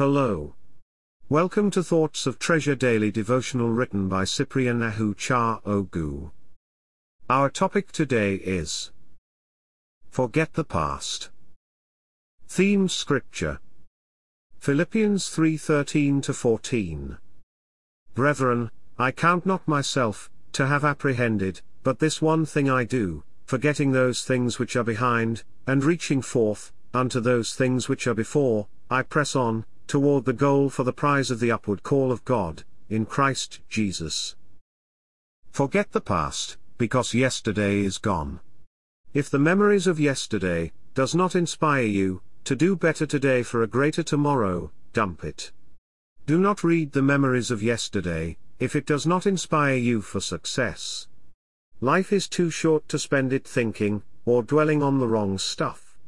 Hello. Welcome to Thoughts of Treasure Daily Devotional written by Cyprian Ahuchaogu. Our topic today is Forget the Past. Theme Scripture Philippians 3:13 to 14. Brethren, I count not myself to have apprehended, but this one thing I do, forgetting those things which are behind, and reaching forth unto those things which are before, I press on toward the goal for the prize of the upward call of God, in Christ Jesus. Forget the past, because yesterday is gone. If the memories of yesterday does not inspire you to do better today for a greater tomorrow, dump it. Do not read the memories of yesterday, if it does not inspire you for success. Life is too short to spend it thinking, or dwelling on the wrong stuff.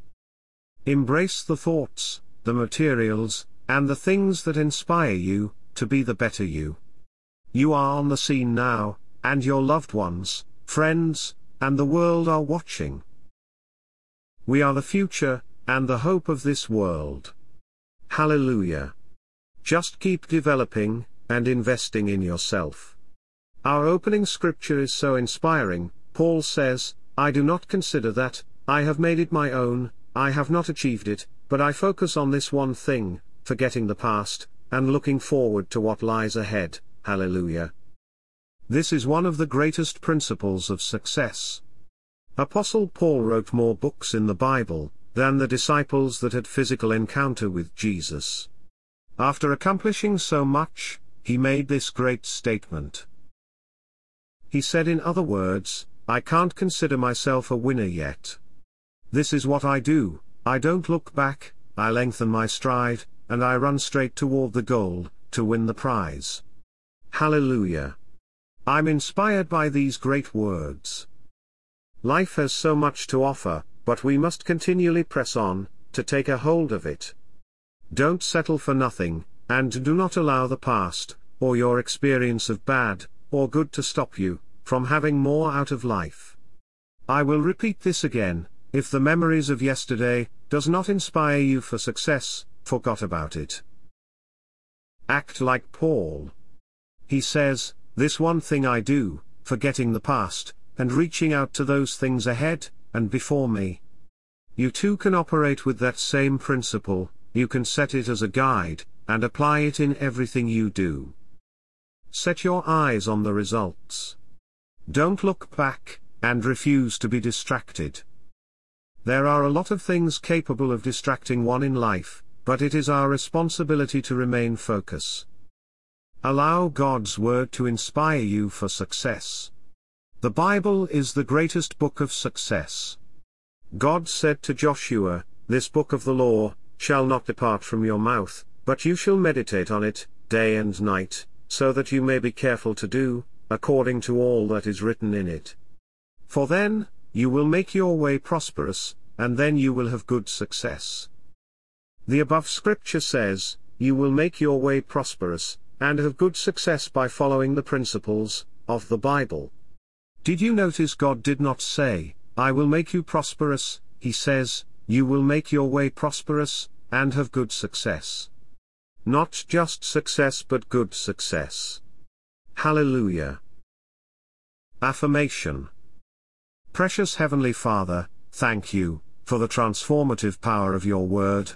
Embrace the thoughts, the materials, and the things that inspire you, to be the better you. You are on the scene now, and your loved ones, friends, and the world are watching. We are the future, and the hope of this world. Hallelujah. Just keep developing, and investing in yourself. Our opening scripture is so inspiring, Paul says, I do not consider that, I have made it my own, I have not achieved it, but I focus on this one thing, forgetting the past, and looking forward to what lies ahead, hallelujah. This is one of the greatest principles of success. Apostle Paul wrote more books in the Bible, than the disciples that had physical encounter with Jesus. After accomplishing so much, he made this great statement. He said in other words, I can't consider myself a winner yet. This is what I do, I don't look back, I lengthen my stride, and I run straight toward the goal, to win the prize. Hallelujah. I'm inspired by these great words. Life has so much to offer, but we must continually press on, to take a hold of it. Don't settle for nothing, and do not allow the past, or your experience of bad, or good to stop you, from having more out of life. I will repeat this again, if the memories of yesterday, does not inspire you for success, forgot about it. Act like Paul. He says, This one thing I do, forgetting the past, and reaching out to those things ahead, and before me. You too can operate with that same principle, you can set it as a guide, and apply it in everything you do. Set your eyes on the results. Don't look back, and refuse to be distracted. There are a lot of things capable of distracting one in life, but it is our responsibility to remain focus. Allow God's Word to inspire you for success. The Bible is the greatest book of success. God said to Joshua, This book of the law, shall not depart from your mouth, but you shall meditate on it, day and night, so that you may be careful to do, according to all that is written in it. For then, you will make your way prosperous, and then you will have good success. The above scripture says, You will make your way prosperous, and have good success by following the principles of the Bible. Did you notice God did not say, I will make you prosperous, He says, You will make your way prosperous, and have good success. Not just success but good success. Hallelujah. Affirmation Precious Heavenly Father, thank you, for the transformative power of your word.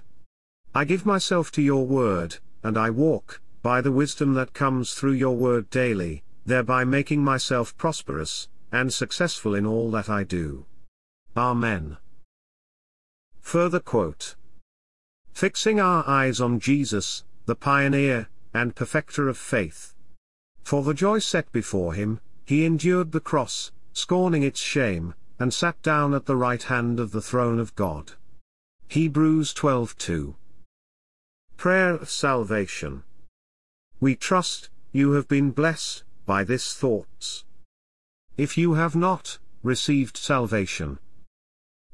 I give myself to your word, and I walk, by the wisdom that comes through your word daily, thereby making myself prosperous, and successful in all that I do. Amen. Further quote. Fixing our eyes on Jesus, the pioneer, and perfecter of faith. For the joy set before him, he endured the cross, scorning its shame, and sat down at the right hand of the throne of God. Hebrews 12:2. Prayer of Salvation. We trust, you have been blessed, by this thoughts. If you have not, received salvation.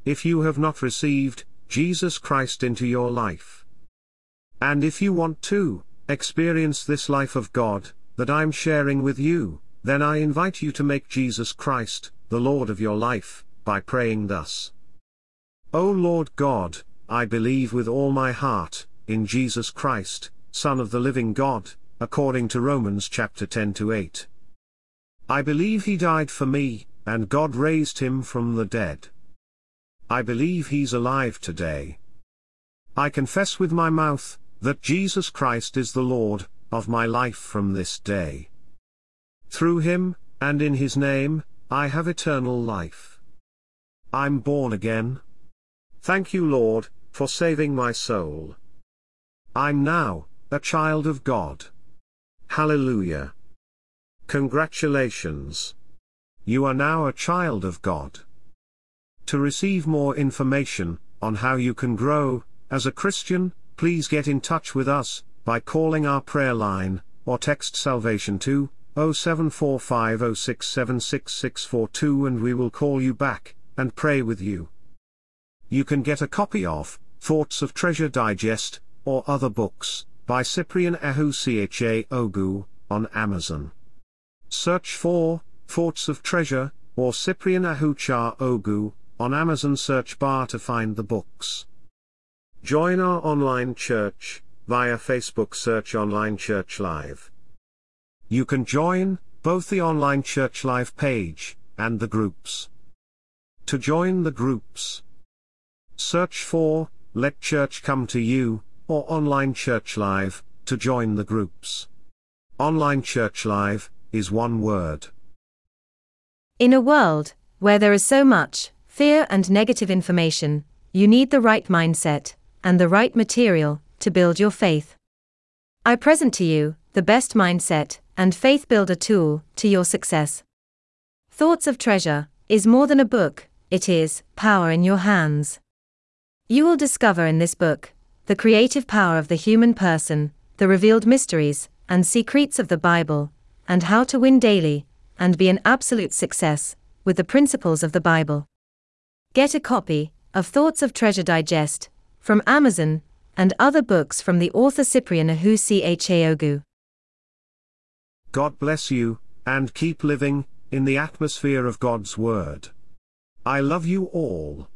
If you have not received, Jesus Christ into your life. And if you want to, experience this life of God, that I'm sharing with you, then I invite you to make Jesus Christ, the Lord of your life, by praying thus. O Lord God, I believe with all my heart, in Jesus Christ, Son of the living God, according to Romans chapter 10 to 8. I believe he died for me, and God raised him from the dead. I believe he's alive today. I confess with my mouth, that Jesus Christ is the Lord, of my life from this day. Through him, and in his name, I have eternal life. I'm born again. Thank you Lord, for saving my soul. I'm now, a child of God. Hallelujah. Congratulations. You are now a child of God. To receive more information on how you can grow as a Christian, please get in touch with us by calling our prayer line or text salvation to 07450676642 and we will call you back and pray with you. You can get a copy of Thoughts of Treasure Digest or other books by Cyprian Ahuchaogu on Amazon. Search for Thoughts of Treasure or Cyprian Ahuchaogu on Amazon search bar to find the books. Join our online church via Facebook search Online Church Live. You can join both the Online Church Live page and the groups. To join the groups, search for Let Church Come to You or Online Church Live to join the groups. Online Church Live is one word. In a world where there is so much fear and negative information, you need the right mindset and the right material to build your faith. I present to you the best mindset and faith builder tool to your success. Thoughts of Treasure is more than a book, it is power in your hands. You will discover in this book the creative power of the human person, the revealed mysteries and secrets of the Bible, and how to win daily and be an absolute success with the principles of the Bible. Get a copy of Thoughts of Treasure Digest from Amazon and other books from the author Cyprian Ahuchaogu. God bless you, and keep living in the atmosphere of God's Word. I love you all.